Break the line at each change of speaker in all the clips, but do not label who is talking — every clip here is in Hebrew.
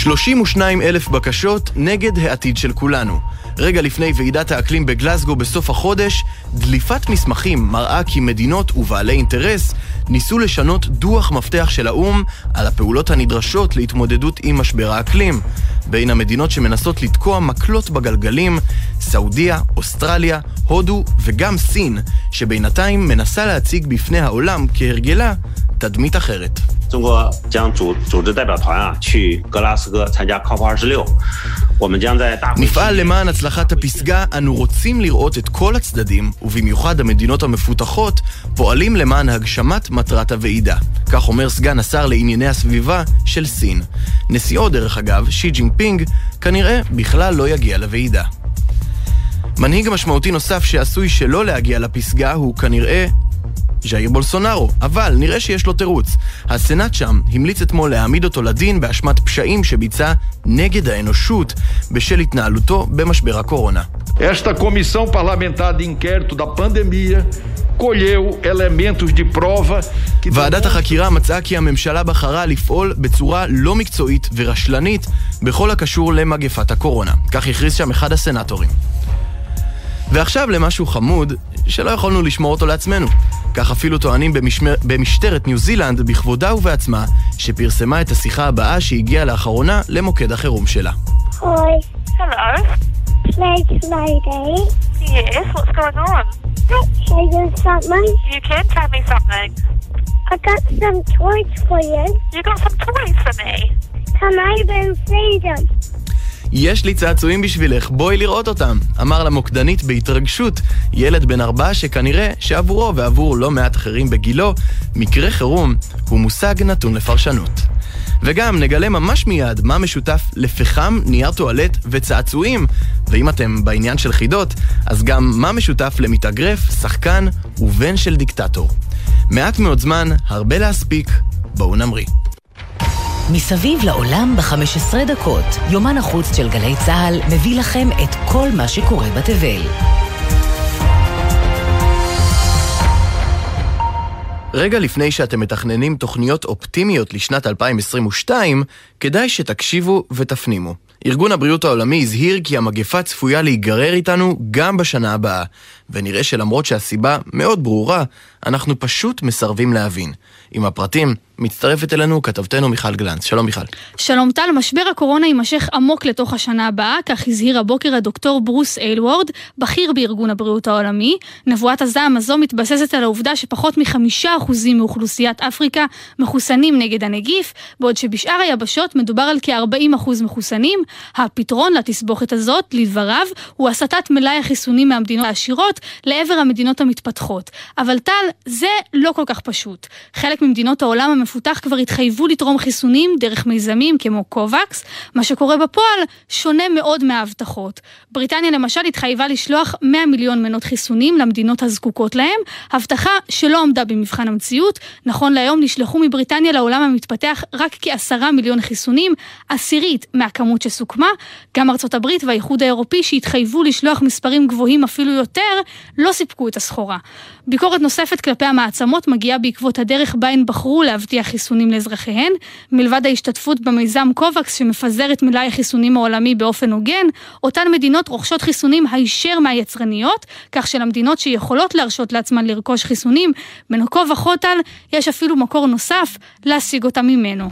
32 אלף בקשות נגד העתיד של כולנו. רגע לפני ועידת האקלים בגלסגו בסוף החודש, דליפת מסמכים מראה כי מדינות ובעלי אינטרס ניסו לשנות דוח מפתח של האו"ם על הפעולות הנדרשות להתמודדות עם משבר האקלים. בין המדינות שמנסות לתקוע מקלות בגלגלים, סעודיה, אוסטרליה, הודו וגם סין, שבינתיים מנסה להציג בפני העולם כהרגלה תדמית אחרת.
中国将组组织代表团啊去格拉斯哥参加 COP 二十六，我们将在大会
נפעל למען הצלחת הפסגה, אנו רוצים לראות את כל הצדדים, ובמיוחד המדינות המפותחות, פועלים למען הגשמת מטרת הוועידה. כך אומר סגן השר לענייני הסביבה של סין. נשיאו, דרך אגב, שי ג'ינפינג, כנראה בכלל לא יגיע לוועידה. מנהיג משמעותי נוסף שעשוי שלא להגיע לפסגה הוא כנראה ז'איר בולסונארו, אבל נראה שיש לו תירוץ. הסנאט שם המליץ אתמול להעמיד אותו לדין באשמת פשעים שביצע נגד האנושות בשל התנהלותו במשבר הקורונה.
Esta comissão parlamentar de inquérito da pandemia colheu elementos de prova que
ועדת החקירה מצאה כי הממשלה בחרה לפעול בצורה לא מקצועית ורשלנית בכל הקשור למגפת הקורונה. כך הכריז שם אחד הסנטורים. ועכשיו למשהו חמוד, שלא יכולנו לשמור אותו לעצמנו. כך אפילו טוענים במשמר, במשטרת ניו זילנד בכבודה ובעצמה, שפרסמה את השיחה הבאה שהגיעה לאחרונה למוקד החירום שלה.
Hi,
Hello.
Snake Lady.
Yes, what's going on?
Say you something.
You can tell me something.
I got some toys for you.
You got some toys for me.
Come over and see them.
יש לי צעצועים בשבילך, בואי לראות אותם, אמר למוקדנית בהתרגשות ילד בן ארבע שכנראה שעבורו ועבור לא מעט אחרים בגילו, מקרה חירום הוא מושג נתון לפרשנות. וגם נגלה ממש מיד מה משותף לפחם, נייר טואלט וצעצועים. ואם אתם בעניין של חידות, אז גם מה משותף למתאגרף, שחקן ובן של דיקטטור. מעט מאוד זמן, הרבה להספיק, בואו נמריא.
מסביב לעולם ב-15 דקות, יומן החוץ של גלי צה"ל מביא לכם את כל מה שקורה בתבל.
רגע לפני שאתם מתכננים תוכניות אופטימיות לשנת 2022, כדאי שתקשיבו ותפנימו. ארגון הבריאות העולמי הזהיר כי המגפה צפויה להיגרר איתנו גם בשנה הבאה, ונראה שלמרות שהסיבה מאוד ברורה, אנחנו פשוט מסרבים להבין. עם הפרטים, מצטרפת אלינו כתבתנו מיכל גלנץ. שלום מיכל.
שלום טל, משבר הקורונה יימשך עמוק לתוך השנה הבאה, כך הזהיר הבוקר הדוקטור ברוס איילוורד, בכיר בארגון הבריאות העולמי. נבואת הזעם הזו מתבססת על העובדה שפחות מחמישה אחוזים מאוכלוסיית אפריקה מחוסנים נגד הנגיף, בעוד שבשאר היבשות מדובר על כ-40 אחוז מחוסנים. הפתרון לתסבוכת הזאת, לדבריו, הוא הסטת מלאי החיסונים מהמדינות העשירות לעבר המדינות המתפתחות. אבל טל, זה לא כל כך פשוט. חלק ממדינות העולם המפותח כבר התחייבו לתרום חיסונים דרך מיזמים כמו קובקס, מה שקורה בפועל שונה מאוד מההבטחות. בריטניה למשל התחייבה לשלוח 100 מיליון מנות חיסונים למדינות הזקוקות להם, הבטחה שלא עמדה במבחן המציאות. נכון להיום נשלחו מבריטניה לעולם המתפתח רק כעשרה מיליון חיסונים, עשירית מהכמות שסוכמה. גם ארצות הברית והאיחוד האירופי שהתחייבו לשלוח מספרים גבוהים אפילו יותר, לא סיפקו את הסחורה. ביקורת נוספת כלפי המעצמות מגיעה בעקבות הדרך בה הן בחרו להבטיח חיסונים לאזרחיהן, מלבד ההשתתפות במיזם קובקס שמפזר את מלאי החיסונים העולמי באופן הוגן, אותן מדינות רוכשות חיסונים הישר מהיצרניות, כך שלמדינות שיכולות להרשות לעצמן לרכוש חיסונים, בין כה וכה טל, יש אפילו מקור נוסף להשיג אותם ממנו.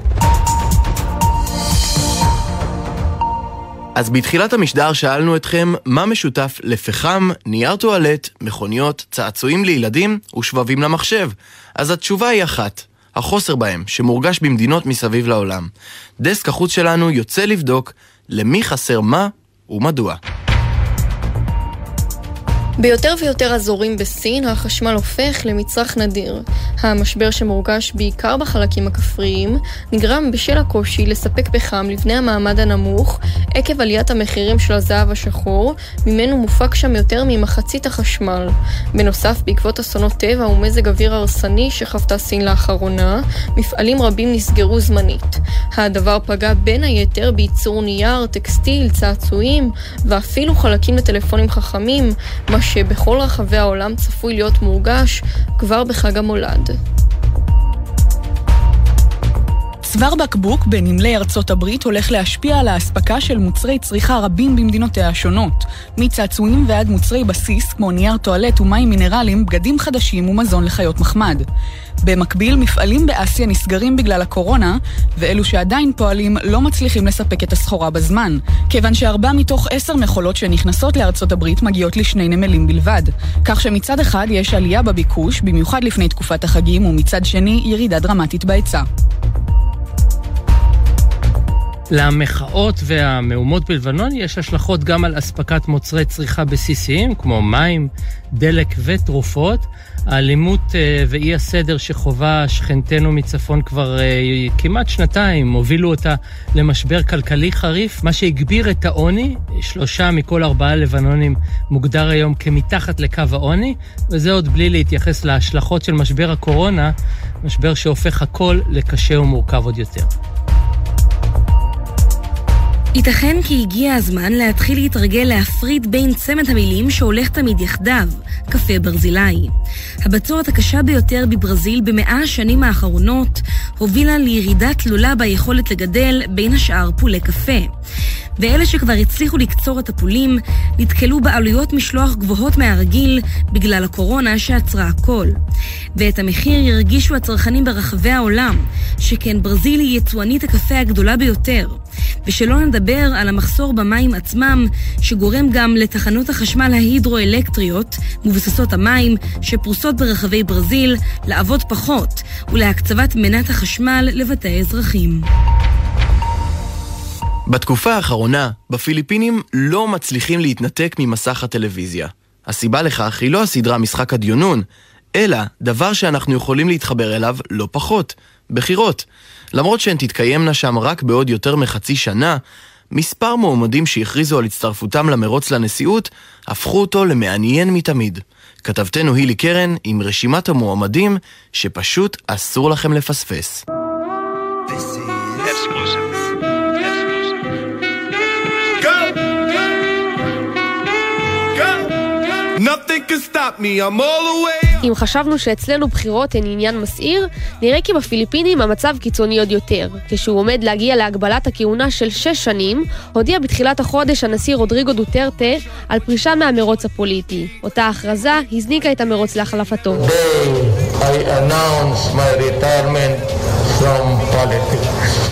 אז בתחילת המשדר שאלנו אתכם מה משותף לפחם, נייר טואלט, מכוניות, צעצועים לילדים ושבבים למחשב. אז התשובה היא אחת, החוסר בהם, שמורגש במדינות מסביב לעולם. דסק החוץ שלנו יוצא לבדוק למי חסר מה ומדוע.
ביותר ויותר אזורים בסין החשמל הופך למצרך נדיר. המשבר שמורגש בעיקר בחלקים הכפריים נגרם בשל הקושי לספק פחם לבני המעמד הנמוך עקב עליית המחירים של הזהב השחור, ממנו מופק שם יותר ממחצית החשמל. בנוסף, בעקבות אסונות טבע ומזג אוויר הרסני שחוותה סין לאחרונה, מפעלים רבים נסגרו זמנית. הדבר פגע בין היתר בייצור נייר, טקסטיל, צעצועים ואפילו חלקים לטלפונים חכמים, מה שבכל רחבי העולם צפוי להיות מורגש כבר בחג המולד.
צוואר בקבוק בנמלי ארצות הברית הולך להשפיע על האספקה של מוצרי צריכה רבים במדינותיה השונות, מצעצועים ועד מוצרי בסיס כמו נייר טואלט ומים מינרליים, בגדים חדשים ומזון לחיות מחמד. במקביל, מפעלים באסיה נסגרים בגלל הקורונה, ואלו שעדיין פועלים לא מצליחים לספק את הסחורה בזמן, כיוון שארבע מתוך עשר מכולות שנכנסות לארצות הברית מגיעות לשני נמלים בלבד. כך שמצד אחד יש עלייה בביקוש, במיוחד לפני תקופת החגים, ומצד שני ירידה דרמטית בהיצע.
למחאות והמהומות בלבנון יש השלכות גם על אספקת מוצרי צריכה בסיסיים, כמו מים, דלק ותרופות. האלימות אה, ואי הסדר שחווה שכנתנו מצפון כבר אה, כמעט שנתיים, הובילו אותה למשבר כלכלי חריף, מה שהגביר את העוני. שלושה מכל ארבעה לבנונים מוגדר היום כמתחת לקו העוני, וזה עוד בלי להתייחס להשלכות של משבר הקורונה, משבר שהופך הכל לקשה ומורכב עוד יותר.
ייתכן כי הגיע הזמן להתחיל להתרגל להפריד בין צמד המילים שהולך תמיד יחדיו, קפה ברזילאי. הבצורת הקשה ביותר בברזיל במאה השנים האחרונות הובילה לירידה תלולה ביכולת לגדל בין השאר פולי קפה. ואלה שכבר הצליחו לקצור את הפולים, נתקלו בעלויות משלוח גבוהות מהרגיל בגלל הקורונה שעצרה הכל. ואת המחיר ירגישו הצרכנים ברחבי העולם, שכן ברזיל היא יצואנית הקפה הגדולה ביותר. ושלא נדבר על המחסור במים עצמם, שגורם גם לתחנות החשמל ההידרואלקטריות, מבוססות המים, שפרוסות ברחבי ברזיל, לעבוד פחות, ולהקצבת מנת החשמל לבתי האזרחים.
בתקופה האחרונה, בפיליפינים לא מצליחים להתנתק ממסך הטלוויזיה. הסיבה לכך היא לא הסדרה משחק הדיונון, אלא דבר שאנחנו יכולים להתחבר אליו לא פחות, בחירות. למרות שהן תתקיימנה שם רק בעוד יותר מחצי שנה, מספר מועמדים שהכריזו על הצטרפותם למרוץ לנשיאות, הפכו אותו למעניין מתמיד. כתבתנו הילי קרן עם רשימת המועמדים שפשוט אסור לכם לפספס.
Nothing can stop me, I'm all the way
אם חשבנו שאצלנו בחירות הן עניין מסעיר, נראה כי בפיליפינים המצב קיצוני עוד יותר. כשהוא עומד להגיע להגבלת הכהונה של שש שנים, הודיע בתחילת החודש הנשיא רודריגו דוטרטה על פרישה מהמרוץ הפוליטי. אותה הכרזה הזניקה את המרוץ להחלפתו.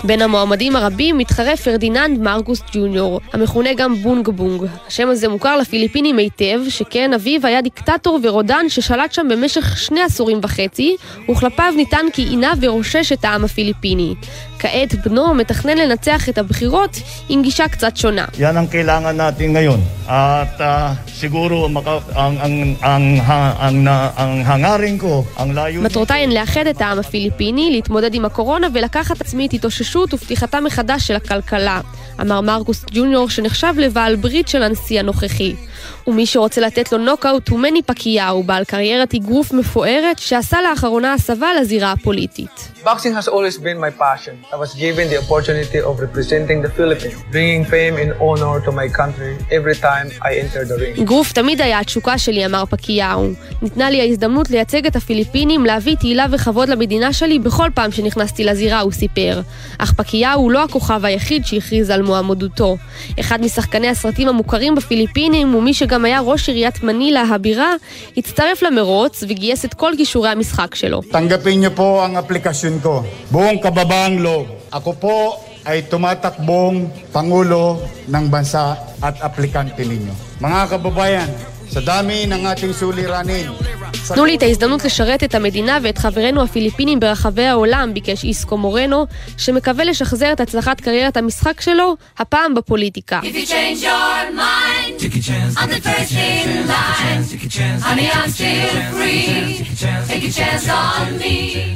בין המועמדים הרבים מתחרה פרדיננד מרקוס ג'וניור, המכונה גם בונג בונג. השם הזה מוכר לפיליפינים היטב, שכן אביו היה דיקטטור ורודן ששלט שם במשך שני עשורים וחצי, וכלפיו נטען כי עינה ורושש את העם הפיליפיני. כעת בנו מתכנן לנצח את הבחירות עם גישה קצת שונה.
Yan ang kailangan natin ngayon. At uh, siguro maka, ang, ang, ang, ang, ang, ang hangarin ko, ang layo...
מטרותיי הן לאחד את העם הפיליפיני, להתמודד עם הקורונה ולקחת עצמי את התאוששות ופתיחתה מחדש של הכלכלה, אמר מרקוס ג'וניור שנחשב לבעל ברית של הנשיא הנוכחי. ומי שרוצה לתת לו נוקאוט הוא מני פקיהו, בעל קריירת אגרוף מפוארת שעשה לאחרונה הסבה לזירה הפוליטית.
Boxing has always been my passion. I was given the opportunity of representing the Philippines, bringing fame and honor to my country every time I enter the ring.
אגרוף תמיד היה התשוקה שלי, אמר פקיהו. ניתנה לי ההזדמנות לייצג את הפיליפינים, להביא תהילה וכבוד למדינה שלי בכל פעם שנכנסתי לזירה, הוא סיפר. אך פקיהו הוא לא הכוכב היחיד שהכריז על מועמדותו. אחד משחקני הסרטים המוכרים בפיליפינים, ומי שגם היה ראש עיריית מנילה הבירה, הצטרף למרוץ וגייס את כל כישורי המשחק שלו.
Tanggapin niyo po ang aplikasyon ko. Buong kababaang loob. Ako po ay tumatakbong Pangulo ng bansa at aplikante ninyo. Mga kababayan, sa dami ng ating suliranin,
תנו לי את ההזדמנות לשרת את המדינה ואת חברינו הפיליפינים ברחבי העולם, ביקש איסקו מורנו, שמקווה לשחזר את הצלחת קריירת המשחק שלו, הפעם בפוליטיקה.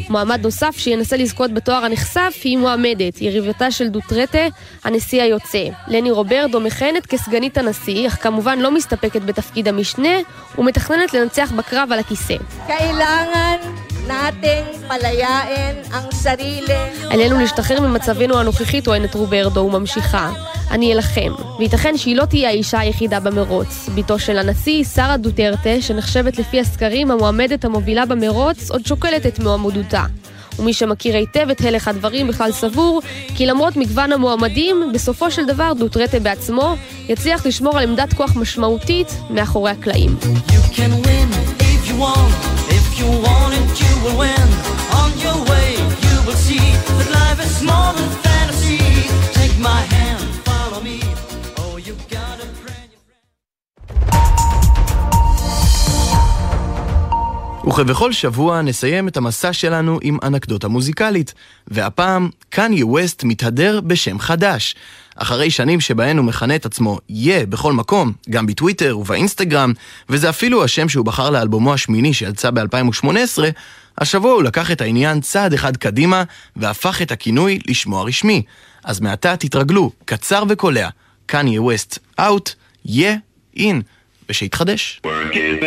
מועמד נוסף שינסה לזכות בתואר הנכסף היא מועמדת, יריבתה של דוטרטה, הנשיא היוצא. לני רוברדו מכהנת כסגנית הנשיא, אך כמובן לא מסתפקת בתפקיד המשנה, ומתכננת לנצח בקרב על הכיסא.
Kailangan nating palayain ang sarili.
עלינו להשתחרר ממצבנו הנוכחי, טוענת רוברדו וממשיכה. אני אלחם, וייתכן שהיא לא תהיה האישה היחידה במרוץ. בתו של הנשיא, שרה דוטרטה, שנחשבת לפי הסקרים המועמדת המובילה במרוץ, עוד שוקלת את מועמדותה. ומי שמכיר היטב את הלך הדברים בכלל סבור כי למרות מגוון המועמדים, בסופו של דבר דוטרטה בעצמו יצליח לשמור על עמדת כוח משמעותית מאחורי הקלעים.
You can win if you want, if you want Oh.
וכבכל שבוע נסיים את המסע שלנו עם אנקדוטה מוזיקלית, והפעם קניה ווסט מתהדר בשם חדש. אחרי שנים שבהן הוא מכנה את עצמו יה בכל מקום, גם בטוויטר ובאינסטגרם, וזה אפילו השם שהוא בחר לאלבומו השמיני שיצא ב-2018, השבוע הוא לקח את העניין צעד אחד קדימה והפך את הכינוי לשמו הרשמי. אז מעתה תתרגלו, קצר וקולע, קניה ווסט אאוט, יה אין, ושיתחדש.
Work it.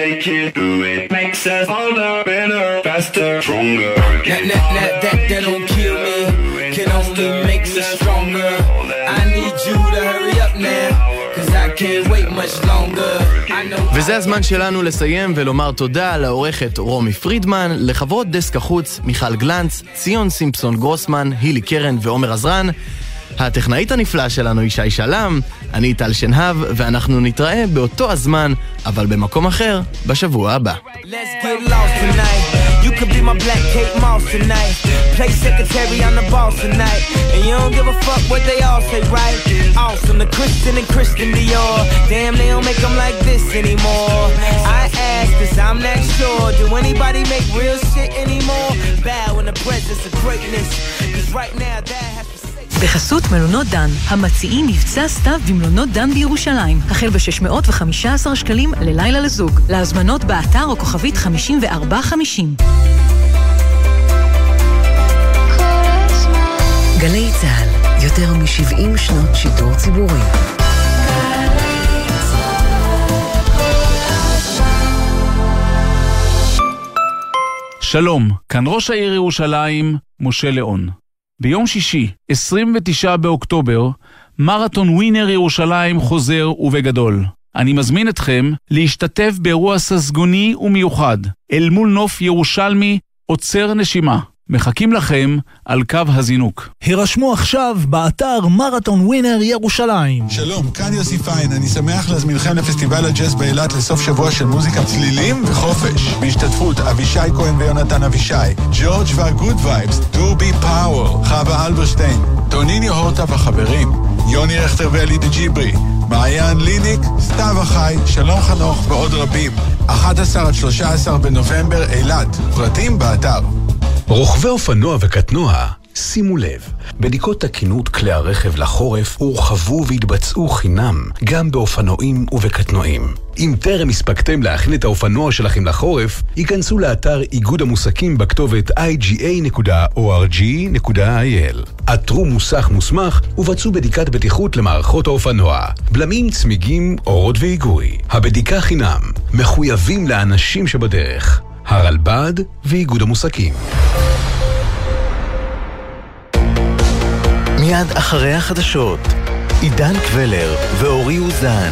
וזה הזמן שלנו לסיים ולומר תודה לעורכת רומי פרידמן, לחברות דסק החוץ מיכל גלנץ, ציון סימפסון גרוסמן, הילי קרן ועומר עזרן. הטכנאית הנפלא שלנו היא שי שלם, אני טל שנהב, ואנחנו נתראה באותו הזמן, אבל במקום אחר, בשבוע הבא.
Let's get lost tonight. You could be my black Kate Moss tonight. Play secretary on the boss tonight. And you don't give a fuck what they all say, right? Awesome, the Christian and Christian Dior. Damn, they don't make them like this anymore. I ask this, I'm not sure. Do anybody make real shit anymore? Bow in the presence of greatness. Cause right now, that has to
בחסות מלונות דן, המציעים מבצע סתיו במלונות דן בירושלים, החל ב-615 שקלים ללילה לזוג. להזמנות באתר או כוכבית 5450.
גלי צה"ל, יותר מ-70 שנות שידור ציבורי.
שלום, כאן ראש העיר ירושלים, משה ליאון. ביום שישי, 29 באוקטובר, מרתון ווינר ירושלים חוזר ובגדול. אני מזמין אתכם להשתתף באירוע ססגוני ומיוחד, אל מול נוף ירושלמי עוצר נשימה. מחכים לכם על קו הזינוק.
הירשמו עכשיו באתר מרתון ווינר ירושלים.
שלום, כאן יוסי פיין, אני שמח להזמינכם לפסטיבל הג'אז באילת לסוף שבוע של מוזיקה צלילים וחופש. בהשתתפות אבישי כהן ויונתן אבישי, ג'ורג' והגוד וייבס, דובי פאוור, חווה אלברשטיין, טוניניו הורטה והחברים, יוני רכטר ואלי דג'יברי, מעיין ליניק, סתיו החי, שלום חנוך ועוד רבים. 11 עד 13 בנובמבר אילת, פרטים באתר.
רוכבי אופנוע וקטנוע, שימו לב, בדיקות תקינות כלי הרכב לחורף הורחבו ויתבצעו חינם גם באופנועים ובקטנועים. אם טרם הספקתם להכין את האופנוע שלכם לחורף, היכנסו לאתר איגוד המוסכים בכתובת iga.org.il. עתרו מוסך מוסמך ובצעו בדיקת בטיחות למערכות האופנוע, בלמים, צמיגים, אורות והיגוי. הבדיקה חינם, מחויבים לאנשים שבדרך. הרלב"ד ואיגוד המוסקים.
מיד אחרי החדשות, עידן קבלר ואורי אוזן.